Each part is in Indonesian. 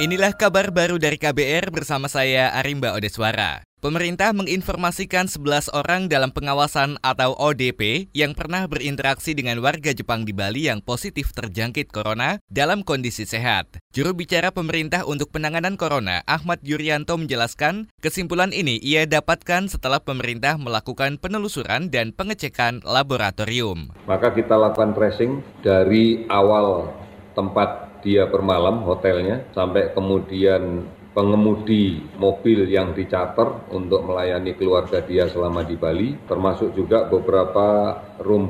Inilah kabar baru dari KBR bersama saya Arimba Odeswara. Pemerintah menginformasikan 11 orang dalam pengawasan atau ODP yang pernah berinteraksi dengan warga Jepang di Bali yang positif terjangkit corona dalam kondisi sehat. Juru bicara pemerintah untuk penanganan corona, Ahmad Yuryanto menjelaskan, kesimpulan ini ia dapatkan setelah pemerintah melakukan penelusuran dan pengecekan laboratorium. Maka kita lakukan tracing dari awal tempat dia bermalam hotelnya sampai kemudian pengemudi mobil yang dicater untuk melayani keluarga dia selama di Bali, termasuk juga beberapa room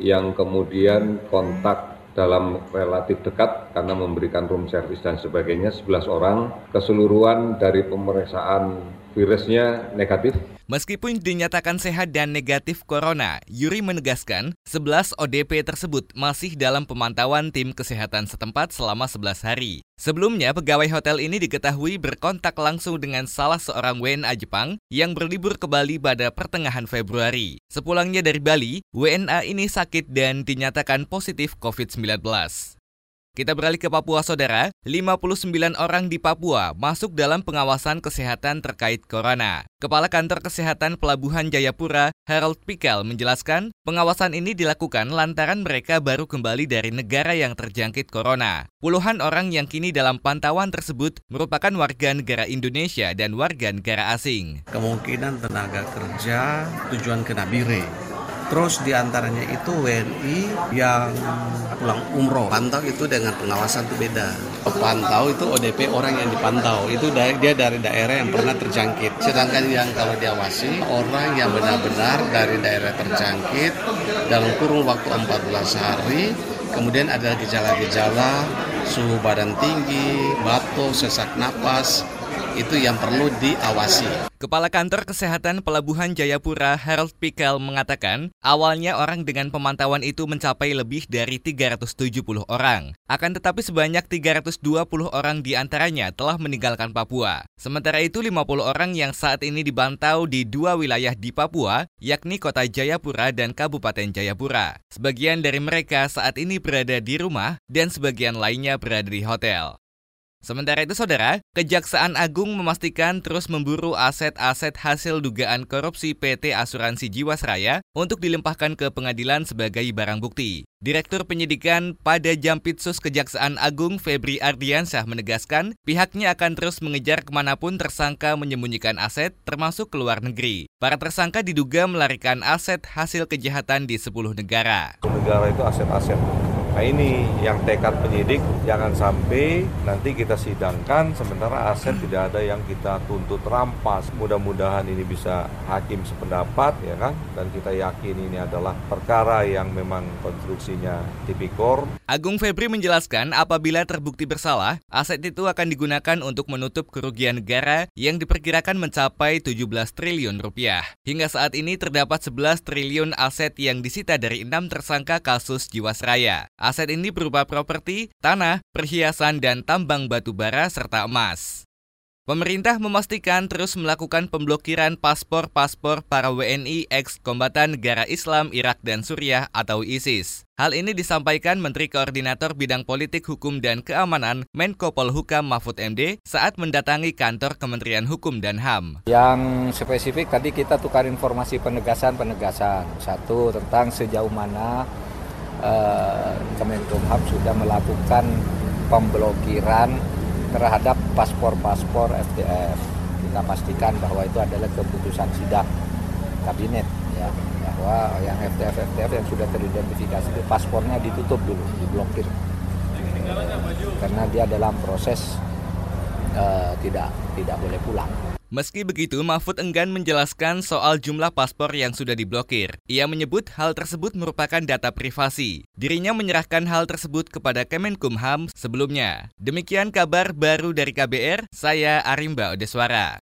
yang kemudian kontak dalam relatif dekat karena memberikan room service dan sebagainya. 11 orang keseluruhan dari pemeriksaan virusnya negatif Meskipun dinyatakan sehat dan negatif corona, Yuri menegaskan 11 ODP tersebut masih dalam pemantauan tim kesehatan setempat selama 11 hari. Sebelumnya, pegawai hotel ini diketahui berkontak langsung dengan salah seorang WNA Jepang yang berlibur ke Bali pada pertengahan Februari. Sepulangnya dari Bali, WNA ini sakit dan dinyatakan positif COVID-19. Kita beralih ke Papua, Saudara. 59 orang di Papua masuk dalam pengawasan kesehatan terkait corona. Kepala Kantor Kesehatan Pelabuhan Jayapura, Harold Pikel, menjelaskan pengawasan ini dilakukan lantaran mereka baru kembali dari negara yang terjangkit corona. Puluhan orang yang kini dalam pantauan tersebut merupakan warga negara Indonesia dan warga negara asing. Kemungkinan tenaga kerja tujuan ke Nabire Terus di antaranya itu WNI yang pulang umroh. Pantau itu dengan pengawasan itu beda. Pantau itu ODP orang yang dipantau. Itu dia dari daerah yang pernah terjangkit. Sedangkan yang kalau diawasi orang yang benar-benar dari daerah terjangkit dalam kurun waktu 14 hari. Kemudian ada gejala-gejala suhu badan tinggi, batuk, sesak napas, itu yang perlu diawasi. Kepala Kantor Kesehatan Pelabuhan Jayapura Harold Pikel mengatakan, awalnya orang dengan pemantauan itu mencapai lebih dari 370 orang. Akan tetapi sebanyak 320 orang di antaranya telah meninggalkan Papua. Sementara itu 50 orang yang saat ini dibantau di dua wilayah di Papua, yakni Kota Jayapura dan Kabupaten Jayapura. Sebagian dari mereka saat ini berada di rumah dan sebagian lainnya berada di hotel. Sementara itu, saudara, Kejaksaan Agung memastikan terus memburu aset-aset hasil dugaan korupsi PT Asuransi Jiwasraya untuk dilimpahkan ke pengadilan sebagai barang bukti. Direktur Penyidikan pada Jampitsus Kejaksaan Agung Febri Ardiansyah menegaskan pihaknya akan terus mengejar ke mana pun tersangka menyembunyikan aset termasuk ke luar negeri. Para tersangka diduga melarikan aset hasil kejahatan di 10 negara. Negara itu aset-aset Nah ini yang tekad penyidik jangan sampai nanti kita sidangkan sementara aset tidak ada yang kita tuntut rampas. Mudah-mudahan ini bisa hakim sependapat ya kan dan kita yakin ini adalah perkara yang memang konstruksinya tipikor. Agung Febri menjelaskan apabila terbukti bersalah, aset itu akan digunakan untuk menutup kerugian negara yang diperkirakan mencapai 17 triliun rupiah. Hingga saat ini terdapat 11 triliun aset yang disita dari enam tersangka kasus Jiwasraya. Aset ini berupa properti, tanah, perhiasan, dan tambang batu bara serta emas. Pemerintah memastikan terus melakukan pemblokiran paspor-paspor para WNI ex-kombatan negara Islam Irak dan Suriah atau ISIS. Hal ini disampaikan Menteri Koordinator Bidang Politik Hukum dan Keamanan Menko Polhukam Mahfud MD saat mendatangi kantor Kementerian Hukum dan HAM. Yang spesifik tadi kita tukar informasi penegasan-penegasan. Satu tentang sejauh mana eh, Kemenkumham sudah melakukan pemblokiran terhadap paspor-paspor FDF. Kita pastikan bahwa itu adalah keputusan sidang kabinet ya bahwa yang FDF FDF yang sudah teridentifikasi itu paspornya ditutup dulu, diblokir. Karena dia dalam proses uh, tidak tidak boleh pulang. Meski begitu, Mahfud enggan menjelaskan soal jumlah paspor yang sudah diblokir. Ia menyebut hal tersebut merupakan data privasi. Dirinya menyerahkan hal tersebut kepada Kemenkumham sebelumnya. Demikian kabar baru dari KBR, saya Arimba Odeswara.